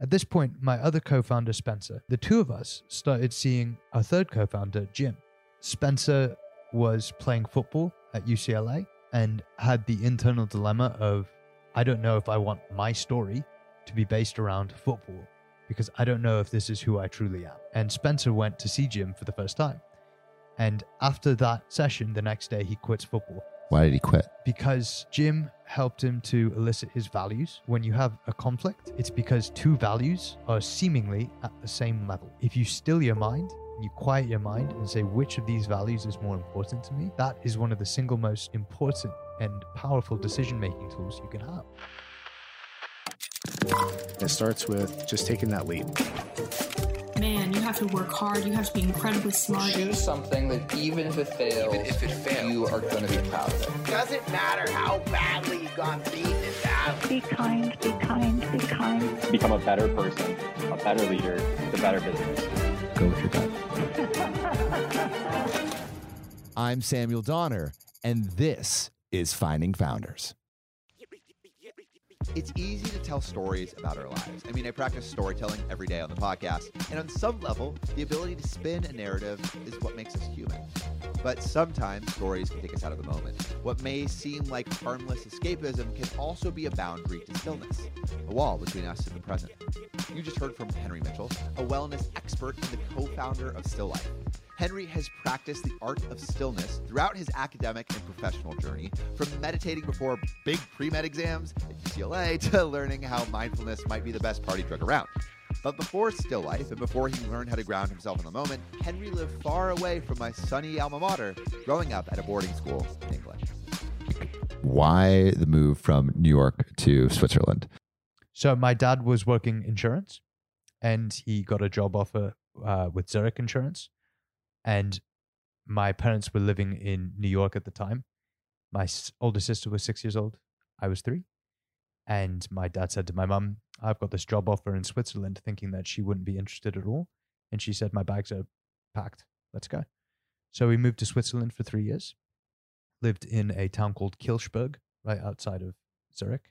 At this point, my other co founder, Spencer, the two of us started seeing our third co founder, Jim. Spencer was playing football at UCLA and had the internal dilemma of I don't know if I want my story to be based around football because I don't know if this is who I truly am. And Spencer went to see Jim for the first time. And after that session, the next day, he quits football Why did he quit? because Jim helped him to elicit his values. When you have a conflict, it's because two values are seemingly at the same level. If you still your mind, you quiet your mind and say which of these values is more important to me, that is one of the single most important and powerful decision making tools you can have. It starts with just taking that leap. Man, you have to work hard. You have to be incredibly smart. Choose something that even if it fails, Even if it fails. you are going to be proud of it. Doesn't matter how badly you got beaten in battle. Be kind, be kind, be kind. become a better person, a better leader, the better business. Go with your gut. I'm Samuel Donner, and this is Finding Founders. It's easy to tell stories about our lives. I mean, I practice storytelling every day on the podcast, and on some level, the ability to spin a narrative is what makes us human. But sometimes stories can take us out of the moment. What may seem like harmless escapism can also be a boundary to stillness, a wall between us and the present. You just heard from Henry Mitchell, a wellness expert and the co founder of Still Life. Henry has practiced the art of stillness throughout his academic and professional journey, from meditating before big pre med exams at UCLA to learning how mindfulness might be the best party trick around. But before Still Life and before he learned how to ground himself in the moment, Henry lived far away from my sunny alma mater, growing up at a boarding school in England. Why the move from New York to Switzerland? So my dad was working insurance and he got a job offer uh, with Zurich Insurance. And my parents were living in New York at the time. My older sister was six years old. I was three. And my dad said to my mum, I've got this job offer in Switzerland, thinking that she wouldn't be interested at all. And she said, My bags are packed. Let's go. So we moved to Switzerland for three years, lived in a town called Kilchberg, right outside of Zurich.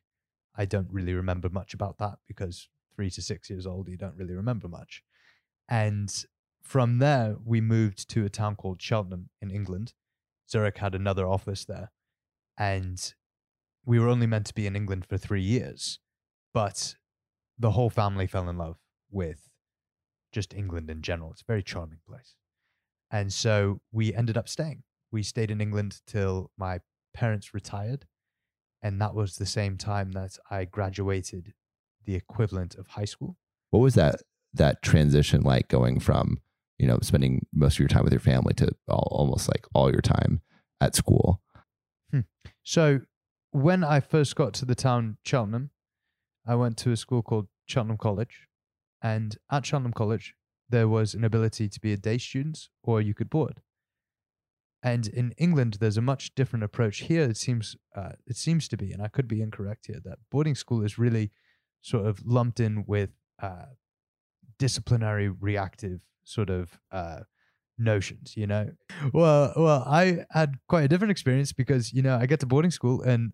I don't really remember much about that because three to six years old, you don't really remember much. And from there, we moved to a town called Cheltenham in England. Zurich had another office there. And we were only meant to be in England for three years. But the whole family fell in love with just England in general. It's a very charming place. And so we ended up staying. We stayed in England till my parents retired. And that was the same time that I graduated the equivalent of high school. What was that that transition like going from, you know, spending most of your time with your family to all, almost like all your time at school? So when I first got to the town Cheltenham, I went to a school called Cheltenham College. And at Cheltenham College, there was an ability to be a day student or you could board. And in England, there's a much different approach. Here, it seems uh, it seems to be, and I could be incorrect here, that boarding school is really sort of lumped in with uh, disciplinary, reactive sort of uh, notions. You know, well, well, I had quite a different experience because you know I get to boarding school and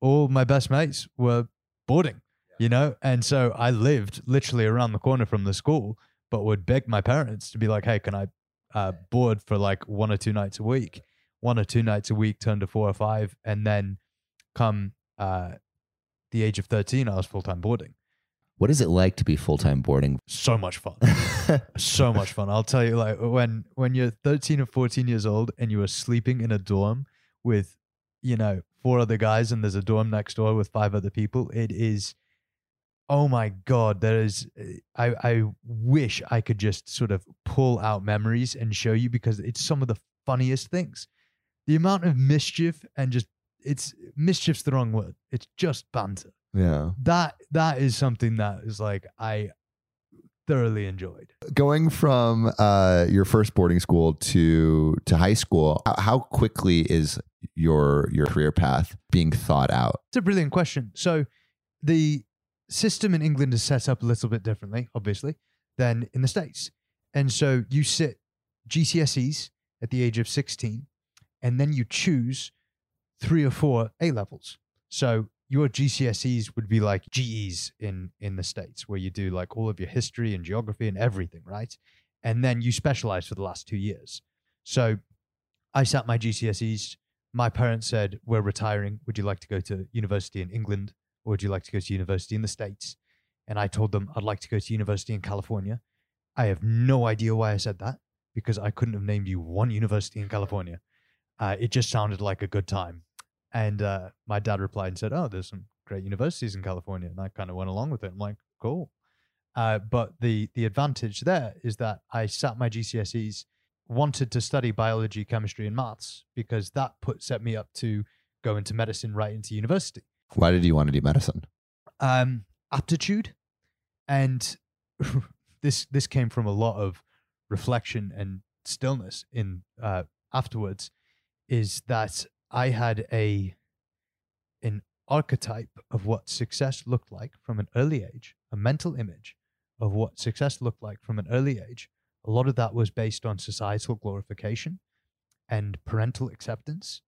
all my best mates were boarding. You know, and so I lived literally around the corner from the school, but would beg my parents to be like, "Hey, can I uh, board for like one or two nights a week?" One or two nights a week turned to four or five, and then come uh, the age of thirteen, I was full time boarding. What is it like to be full time boarding? So much fun. so much fun. I'll tell you, like when when you're 13 or 14 years old and you are sleeping in a dorm with, you know, four other guys and there's a dorm next door with five other people, it is, oh my god, there is. I I wish I could just sort of pull out memories and show you because it's some of the funniest things. The amount of mischief and just it's mischief's the wrong word. It's just banter Yeah. that that is something that is like I thoroughly enjoyed. Going from uh, your first boarding school to to high school, how- quickly is your your career path being thought out? It's a brilliant question. So the system in England is set up a little bit differently, obviously, than in the States. And so you sit GCSEs at the age of 16, and then you choose three or four A levels. So your GCSEs would be like GEs in in the states, where you do like all of your history and geography and everything, right? And then you specialize for the last two years. So I sat my GCSEs. My parents said, "We're retiring. Would you like to go to university in England, or would you like to go to university in the states?" And I told them I'd like to go to university in California. I have no idea why I said that because I couldn't have named you one university in California. Uh, it just sounded like a good time. And uh, my dad replied and said, "Oh, there's some great universities in California," and I kind of went along with it. I'm like, "Cool." Uh, but the the advantage there is that I sat my GCSEs, wanted to study biology, chemistry, and maths because that put set me up to go into medicine right into university. Why did you want to do medicine? Um, aptitude, and this this came from a lot of reflection and stillness in uh, afterwards. Is that I had a an archetype of what success looked like from an early age, a mental image of what success looked like from an early age. A lot of that was based on societal glorification and parental acceptance.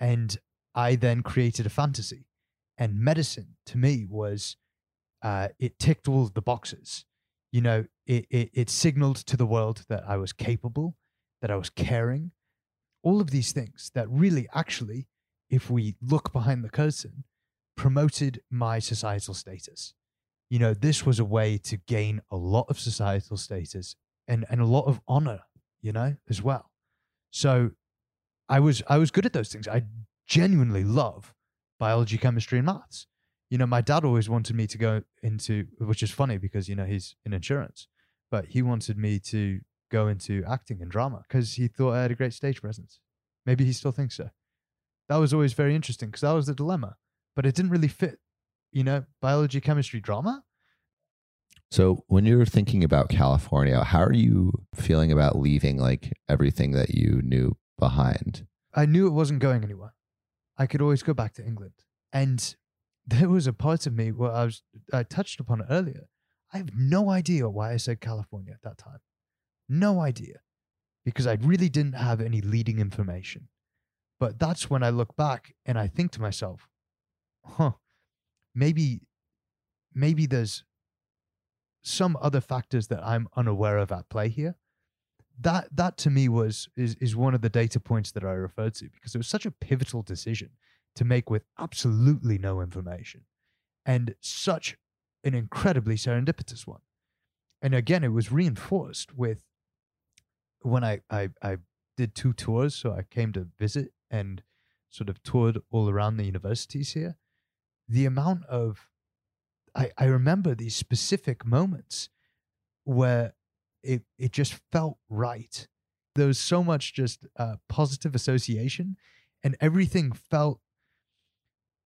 And I then created a fantasy. And medicine to me was, uh, it ticked all the boxes. You know, it, it, it signaled to the world that I was capable, that I was caring, all of these things that really actually, if we look behind the curtain, promoted my societal status. You know, this was a way to gain a lot of societal status and, and a lot of honor, you know, as well. So I was I was good at those things. I genuinely love biology, chemistry, and maths. You know, my dad always wanted me to go into which is funny because, you know, he's in insurance, but he wanted me to go into acting and drama because he thought I had a great stage presence. Maybe he still thinks so. That was always very interesting because that was the dilemma, but it didn't really fit, you know, biology, chemistry, drama. So, when you're thinking about California, how are you feeling about leaving like everything that you knew behind? I knew it wasn't going anywhere. I could always go back to England. And there was a part of me where I was, I touched upon it earlier. I have no idea why I said California at that time. No idea. Because I really didn't have any leading information. But that's when I look back and I think to myself, huh, maybe, maybe there's some other factors that I'm unaware of at play here. That that to me was is is one of the data points that I referred to because it was such a pivotal decision to make with absolutely no information and such an incredibly serendipitous one. And again, it was reinforced with when I, I, I did two tours. So I came to visit and sort of toured all around the universities here. The amount of, I, I remember these specific moments where it, it just felt right. There was so much just uh, positive association and everything felt,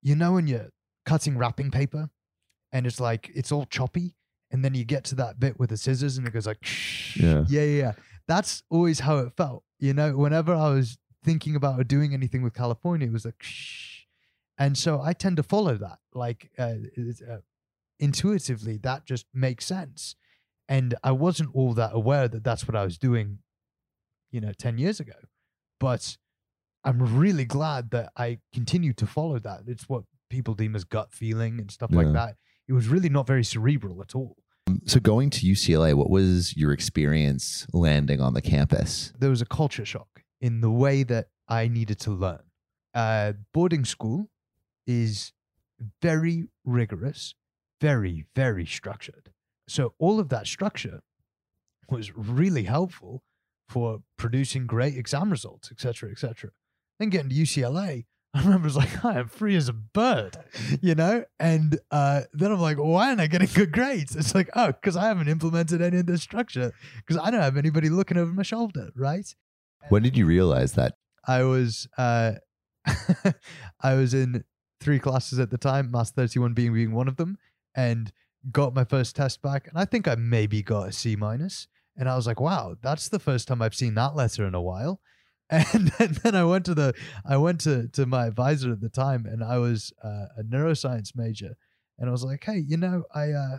you know, when you're cutting wrapping paper and it's like, it's all choppy. And then you get to that bit with the scissors and it goes like, Yeah. yeah, yeah, yeah. That's always how it felt. You know, whenever I was thinking about doing anything with California, it was like, Shh. and so I tend to follow that. Like uh, uh, intuitively, that just makes sense. And I wasn't all that aware that that's what I was doing, you know, ten years ago. But I'm really glad that I continued to follow that. It's what people deem as gut feeling and stuff Yeah. like that. It was really not very cerebral at all. So, going to UCLA, what was your experience landing on the campus? there was a culture shock in the way that I needed to learn. Uh, boarding school is very rigorous, very, very structured. So, all of that structure was really helpful for producing great exam results, et cetera, et cetera. Then getting to UCLA, I remember it was like, I am free as a bird, you know? And uh, then I'm like, why aren't I getting good grades? It's like, oh, because I haven't implemented any of this structure, because I don't have anybody looking over my shoulder, right? When did you realize that? I was uh, I was in three classes at the time, Maths 31 being being one of them, and got my first test back, and I think I maybe got a C minus. And I was like, wow, that's the first time I've seen that letter in a while. And then, then I went to the I went to to my advisor at the time, and I was uh, a neuroscience major, and I was like, hey, you know, I uh,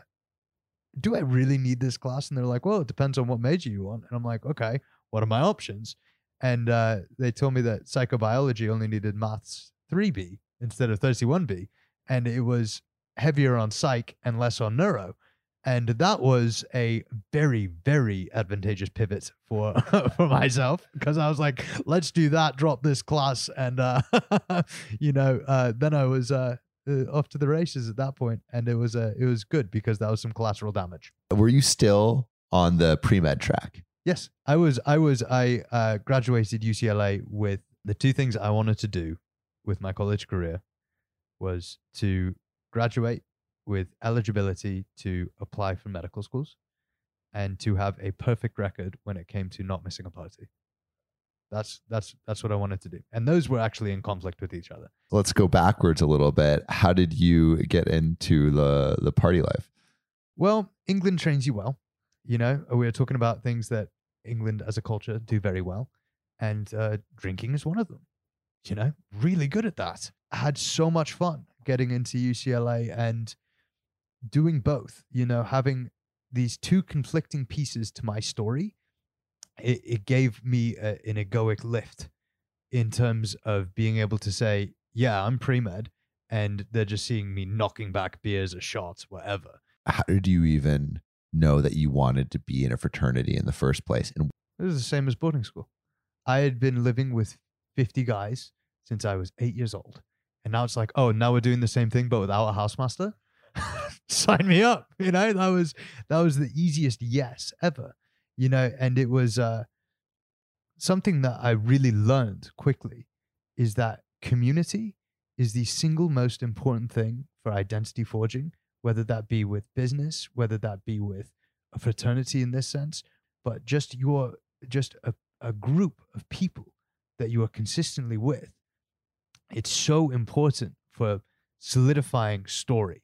do I really need this class? And they're like, well, it depends on what major you want. And I'm like, okay, what are my options? And uh, they told me that psychobiology only needed maths 3B instead of 31B. and it was heavier on psych and less on neuro. And that was a very, very advantageous pivot for for myself because I was like, let's do that, drop this class, and uh, you know, uh, then I was uh, uh, off to the races at that point, and it was uh, it was good because that was some collateral damage. Were you still on the pre med track? Yes, I was. I was. I uh, graduated UCLA with the two things I wanted to do with my college career was to graduate with eligibility to apply for medical schools and to have a perfect record when it came to not missing a party. That's that's that's what I wanted to do, and those were actually in conflict with each other. Let's go backwards a little bit. How did you get into the the party life? Well, England trains you well. You know, we are talking about things that England as a culture do very well, and uh, drinking is one of them. You know, really good at that. I had so much fun getting into UCLA and doing both. You know, having these two conflicting pieces to my story. It, it gave me a, an egoic lift in terms of being able to say, "Yeah, I'm pre med," and they're just seeing me knocking back beers or shots, whatever. How did you even know that you wanted to be in a fraternity in the first place? And It was the same as boarding school. I had been living with 50 guys since I was eight years old. And now it's like, oh, now we're doing the same thing, but without a housemaster. Sign me up. You know, that was that was the easiest yes ever. You know, and it was uh something that I really learned quickly is that community is the single most important thing for identity forging, whether that be with business, whether that be with a fraternity in this sense, but just your just a, a group of people that you are consistently with. It's so important for solidifying story,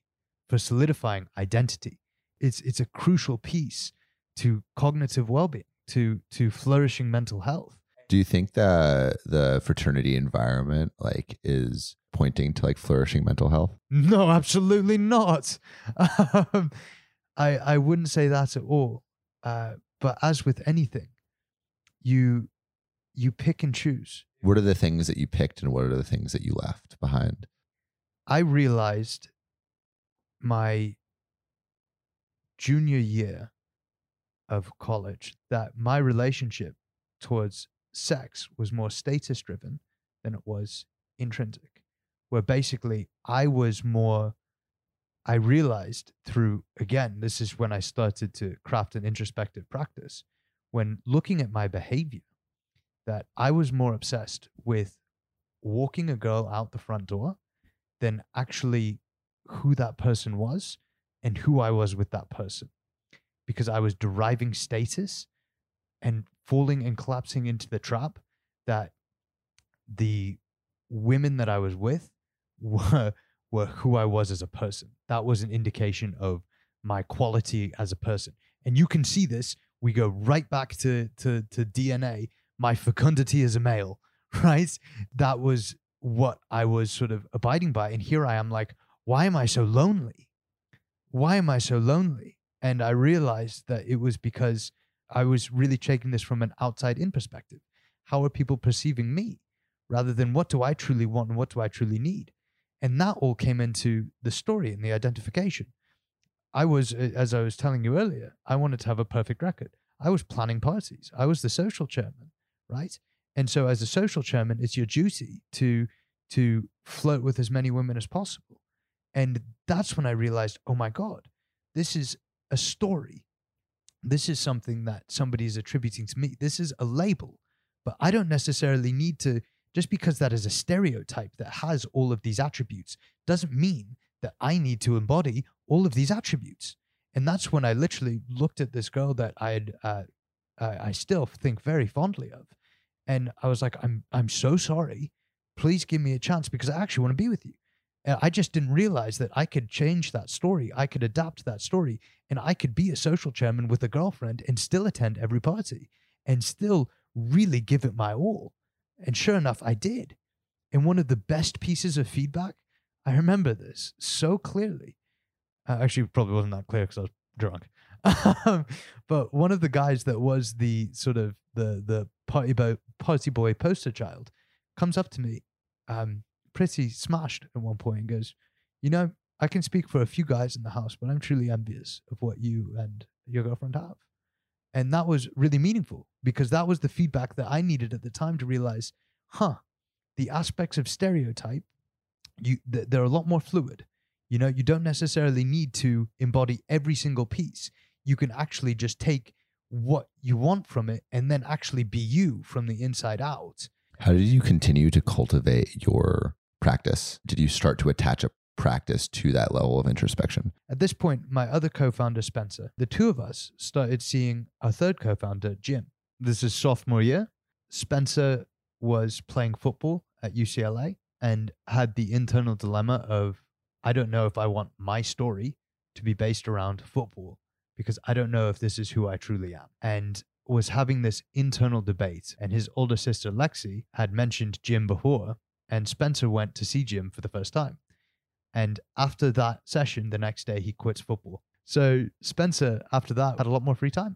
for solidifying identity. It's it's a crucial piece to cognitive well-being, to to flourishing mental health. do you think that the fraternity environment like is pointing to like flourishing mental health? No, absolutely not. Um, I I wouldn't say that at all. Uh, but as with anything, you you pick and choose. What are the things that you picked and what are the things that you left behind? I realized my junior year of college that my relationship towards sex was more status driven than it was intrinsic. Where basically I was more, I realized through, again, this is when I started to craft an introspective practice, when looking at my behavior, that I was more obsessed with walking a girl out the front door than actually who that person was and who I was with that person. Because I was deriving status and falling and collapsing into the trap that the women that I was with were were who I was as a person. That was an indication of my quality as a person. And you can see this. We go right back to to, to DNA, my fecundity as a male, right? That was what I was sort of abiding by. And here I am like, why am I so lonely? Why am I so lonely? And I realized that it was because I was really taking this from an outside in perspective. How are people perceiving me rather than what do I truly want and what do I truly need? And that all came into the story and the identification. I was, as I was telling you earlier, I wanted to have a perfect record. I was planning parties. I was the social chairman, right? And so, as a social chairman, it's your duty to to flirt with as many women as possible. And that's when I realized, oh my God, this is a story. This is something that somebody is attributing to me. This is a label, but I don't necessarily need to, just because that is a stereotype that has all of these attributes, doesn't mean that I need to embody all of these attributes. And that's when I literally looked at this girl that I had, uh, I still think very fondly of. And I was like, I'm, I'm so sorry. Please give me a chance because I actually want to be with you. And I just didn't realize that I could change that story. I could adapt that story and I could be a social chairman with a girlfriend and still attend every party and still really give it my all. And sure enough, I did. And one of the best pieces of feedback, I remember this so clearly. Uh, actually, probably wasn't that clear because I was drunk. But one of the guys that was the sort of the the party boy party boy poster child comes up to me, um, pretty smashed at one point, and goes, you know, I can speak for a few guys in the house, but I'm truly envious of what you and your girlfriend have. And that was really meaningful because that was the feedback that I needed at the time to realize, huh, the aspects of stereotype, you th- they're a lot more fluid. You know, you don't necessarily need to embody every single piece. You can actually just take what you want from it and then actually be you from the inside out. How did you continue to cultivate your practice? Did you start to attach a practice to that level of introspection? At this point, my other co founder, Spencer, the two of us started seeing our third co founder, Jim. This is sophomore year. Spencer was playing football at UCLA and had the internal dilemma of I don't know if I want my story to be based around football because I don't know if this is who I truly am. And was having this internal debate. And his older sister, Lexi, had mentioned Jim before, and Spencer went to see Jim for the first time. And after that session, the next day, he quits football. So Spencer, after that, had a lot more free time.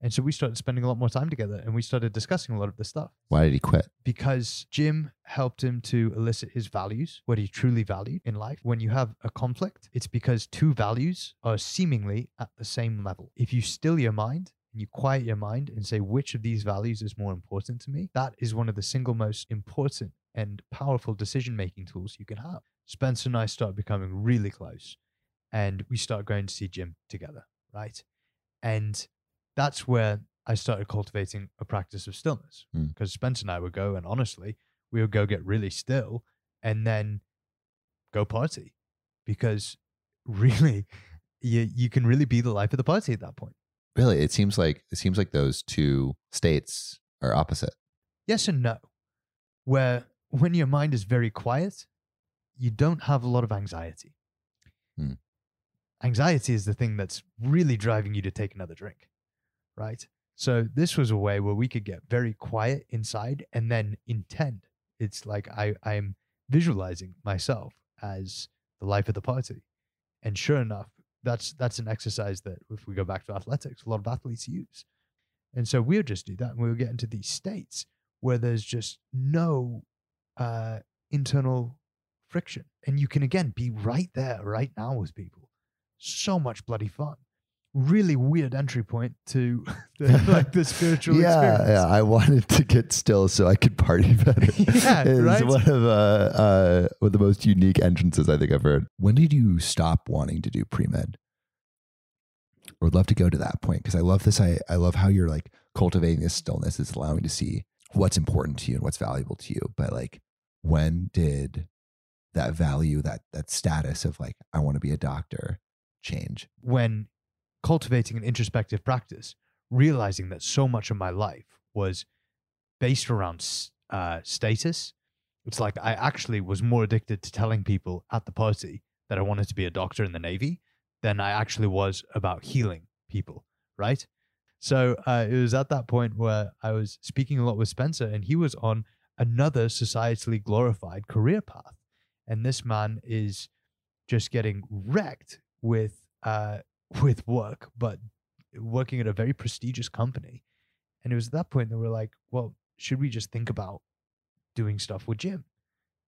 And so we started spending a lot more time together and we started discussing a lot of this stuff Why did he quit? because Jim helped him to elicit his values, what he truly valued in life. When you have a conflict, it's because two values are seemingly at the same level. If you still your mind and you quiet your mind and say, which of these values is more important to me, that is one of the single most important and powerful decision making tools you can have. Spencer and I started becoming really close and we started going to see Jim together, right? And that's where I started cultivating a practice of stillness Mm. because Spencer and I would go and honestly, we would go get really still and then go party because really you, you can really be the life of the party at that point. Really, it seems like it seems like those two states are opposite. Yes and no. Where when your mind is very quiet, you don't have a lot of anxiety. Hmm. Anxiety is the thing that's really driving you to take another drink, right? So this was a way where we could get very quiet inside and then intend. It's like I I'm visualizing myself as the life of the party. And sure enough, that's that's an exercise that if we go back to athletics, a lot of athletes use. And so we'll just do that and we'll get into these states where there's just no uh, internal friction. And you can again be right there, right now with people. So much bloody fun. Really weird entry point to the, like the spiritual yeah, experience. yeah. I wanted to get still so I could party better. Yeah, it's right? one of uh, uh, one of the most unique entrances I think I've heard. When did you stop wanting to do pre med? I would love to go to that point because I love this. I, I love how you're like cultivating this stillness. It's allowing to see what's important to you and what's valuable to you. But like, when did that value, that that status of like, I want to be a doctor, change? when cultivating an introspective practice, realizing that so much of my life was based around uh, status. It's like I actually was more addicted to telling people at the party that I wanted to be a doctor in the Navy than I actually was about healing people, right? So uh, it was at that point where I was speaking a lot with Spencer, and he was on another societally glorified career path. And this man is just getting wrecked with uh, with work, but working at a very prestigious company. And it was at that point that we're like, well, should we just think about doing stuff with Jim?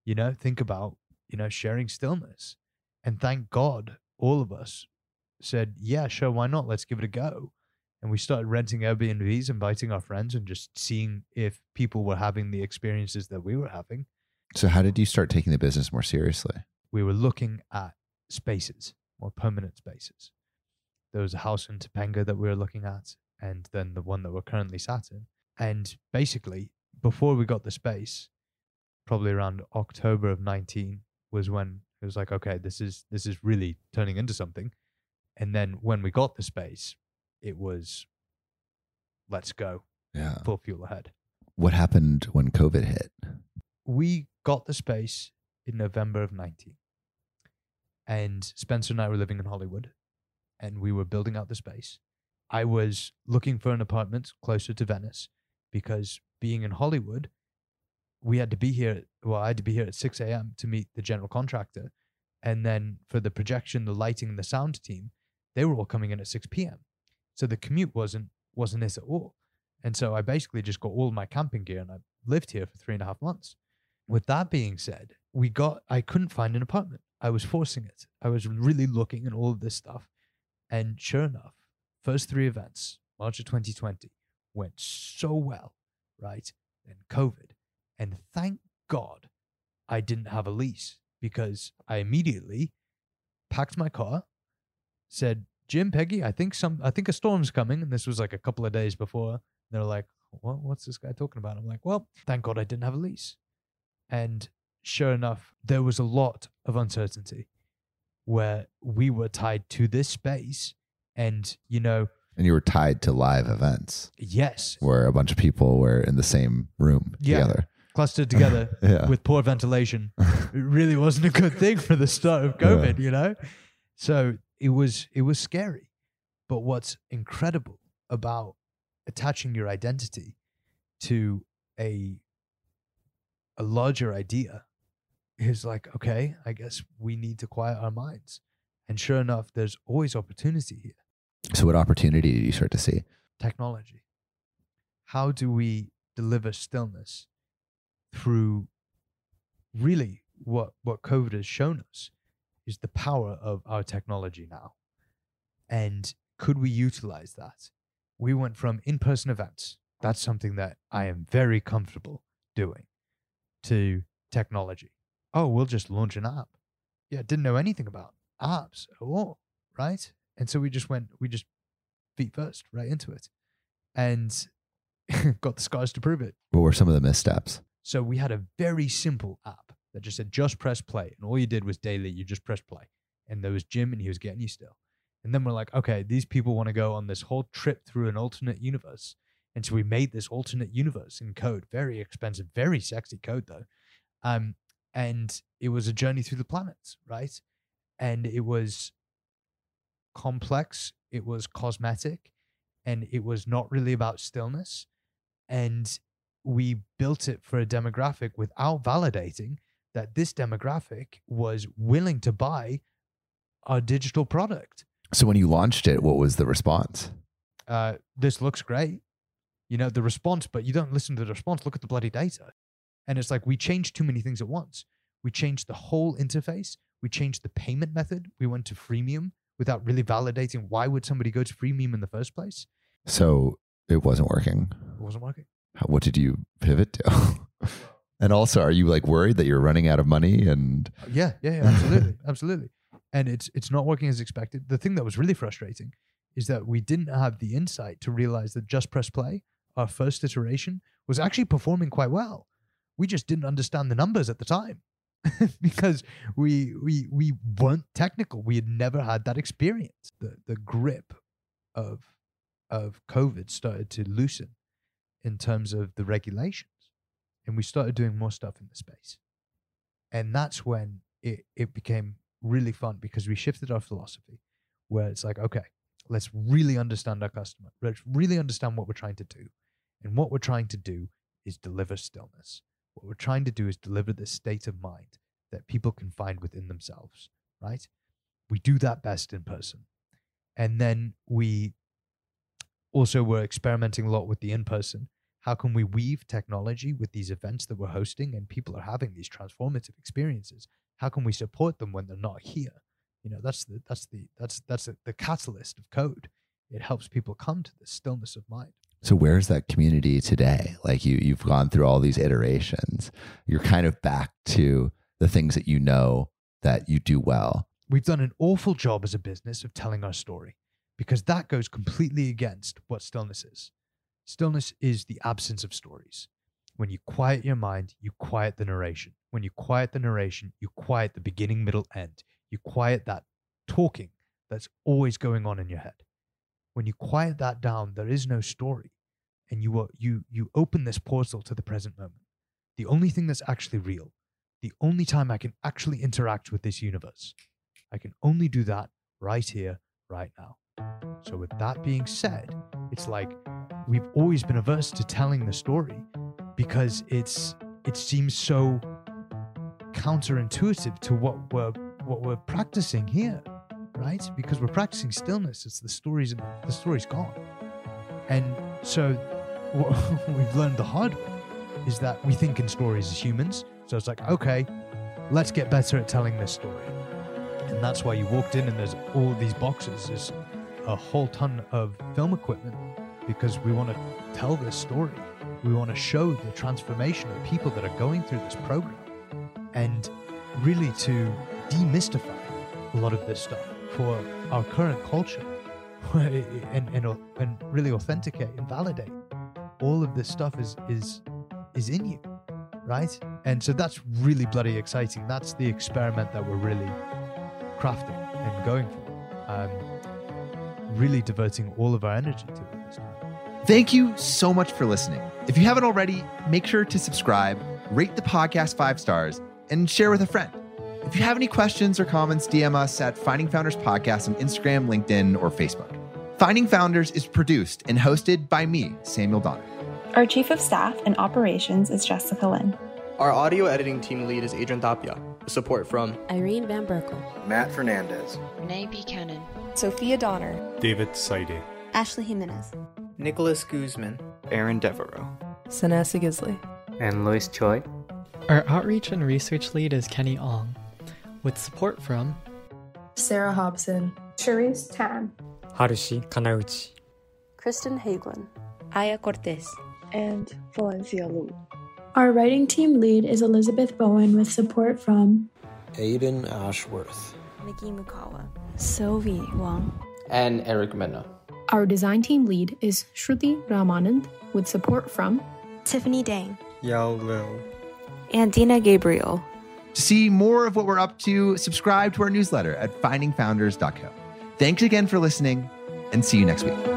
You know, think about, you know, sharing stillness. And thank God all of us said, yeah, sure, why not? Let's give it a go. And we started renting Airbnbs, inviting our friends, and just seeing if people were having the experiences that we were having. So, how did you start taking the business more seriously? we were looking at spaces, more permanent spaces. There was a house in Topanga that we were looking at, and then the one that we're currently sat in. And basically, before we got the space, probably around October of 19 was when it was like, okay, this is this is really turning into something. And then when we got the space, it was let's go, Yeah. full fuel ahead. What happened when COVID hit? we got the space in November of 19. And Spencer and I were living in Hollywood and we were building out the space. I was looking for an apartment closer to Venice because being in Hollywood, we had to be here. Well, I had to be here at 6 a.m. to meet the general contractor. And then for the projection, the lighting, and the sound team, they were all coming in at 6 p.m. So the commute wasn't wasn't this at all. And so I basically just got all my camping gear and I lived here for three and a half months. Mm. With that being said, we got I couldn't find an apartment. I was forcing it. I was really looking at all of this stuff. And sure enough, first three events, March of 2020, went so well, right? And COVID. And thank God I didn't have a lease because I immediately packed my car, said, Jim, Peggy, I think some I think a storm's coming. And this was like a couple of days before. They're like, What what's this guy talking about? I'm like, Well, thank God I didn't have a lease. And sure enough, there was a lot of uncertainty where we were tied to this space. And, you know, And you were tied to live events yes, where a bunch of people were in the same room Yeah. together. clustered together Yeah. with poor ventilation. it really wasn't a good thing for the start of COVID, you know? So it was it was scary. But what's incredible about attaching your identity to a a larger idea is like, okay, I guess we need to quiet our minds. And sure enough, there's always opportunity here. So, what opportunity did you start to see? Technology. How do we deliver stillness through really what what COVID has shown us is the power of our technology now. And could we utilize that? We went from in-person events, that's something that I am very comfortable doing, to technology. Oh, we'll just launch an app. Yeah, didn't know anything about apps at all, right? And so we just went, we just feet first right into it and got the scars to prove it. What were some of the missteps? So we had a very simple app that just said just press play. And all you did was daily, you just press play. And there was Jim and he was getting you still. And then we're like, okay, these people want to go on this whole trip through an alternate universe. And so we made this alternate universe in code, very expensive, very sexy code though. Um, and it was a journey through the planets, right? And it was complex, it was cosmetic, and it was not really about stillness. And we built it for a demographic without validating that this demographic was willing to buy our digital product. So, when you launched it, what was the response? Uh, this looks great. You know, the response, but you don't listen to the response. Look at the bloody data. And it's like we changed too many things at once. We changed the whole interface. We changed the payment method. We went to freemium without really validating why would somebody go to freemium in the first place. So, it wasn't working. It wasn't working. How- What did you pivot to? and also, are you like worried that you're running out of money? And Yeah, yeah, yeah absolutely, absolutely. And it's it's not working as expected. The thing that was really frustrating is that we didn't have the insight to realize that just press play, our first iteration, was actually performing quite well. We just didn't understand the numbers at the time because we we we weren't technical. We had never had that experience. The the grip of of COVID started to loosen in terms of the regulations, and we started doing more stuff in the space. And that's when it, it became really fun because we shifted our philosophy where it's like, okay, let's really understand our customer. Let's really understand what we're trying to do. And what we're trying to do is deliver stillness. What we're trying to do is deliver this state of mind that people can find within themselves, right? We do that best in person. And then we also were experimenting a lot with the in person. How can we weave technology with these events that we're hosting and people are having these transformative experiences? How can we support them when they're not here? You know, that's the that's the that's that's the, the catalyst of code. It helps people come to the stillness of mind. so, where's that community today? Like you, you've gone through all these iterations. You're kind of back to the things that you know that you do well. We've done an awful job as a business of telling our story because that goes completely against what stillness is. Stillness is the absence of stories. When you quiet your mind, you quiet the narration. When you quiet the narration, you quiet the beginning, middle, end. You quiet that talking that's always going on in your head. When you quiet that down, there is no story. And you are, you you open this portal to the present moment. The only thing that's actually real, the only time I can actually interact with this universe. I can only do that right here, right now. So, with that being said, it's like we've always been averse to telling the story because it's it seems so counterintuitive to what we're what we're practicing here, right? Because we're practicing stillness. It's the stories and the story's gone, and so what we've learned the hard way is that we think in stories as humans. So it's like, okay, let's get better at telling this story. And that's why you walked in and there's all these boxes. There's a whole ton of film equipment because we want to tell this story. We want to show the transformation of people that are going through this program and really to demystify a lot of this stuff for our current culture and, and, and really authenticate and validate. All of this stuff is is is in you right? And so that's really bloody exciting. That's the experiment that we're really crafting and going for. Um, really diverting all of our energy to it Thank you so much for listening. If you haven't already, make sure to subscribe, rate the podcast five stars, and share with a friend. If you have any questions or comments, DM us at Finding Founders Podcast on Instagram, LinkedIn, or Facebook. Finding Founders is produced and hosted by me, Samuel Donner. Our Chief of Staff and Operations is Jessica Lynn. Our audio editing team lead is Adrian Tapia. Support from Irene Van Berkel, Matt Fernandez, Renee Buchanan, Sophia Donner, David Saidi, Ashley Jimenez, Nicholas Guzman, Aaron Devereaux, Sanessa Gisley, and Lois Choi. Our outreach and research lead is Kenny Ong, with support from Sarah Hobson, Cherise Tan, Harushi Kanauchi, Kristen Hagelin, Aya Cortez, and Valencia Lu. Our writing team lead is Elizabeth Bowen with support from Aiden Ashworth, Nikki Mukawa, Sylvie Wang, and Eric Mena. Our design team lead is Shruti Ramanand with support from Tiffany Dang, Yao Liu, and Dina Gabriel. To see more of what we're up to, subscribe to our newsletter at findingfounders.co. Thanks again for listening, and see you next week.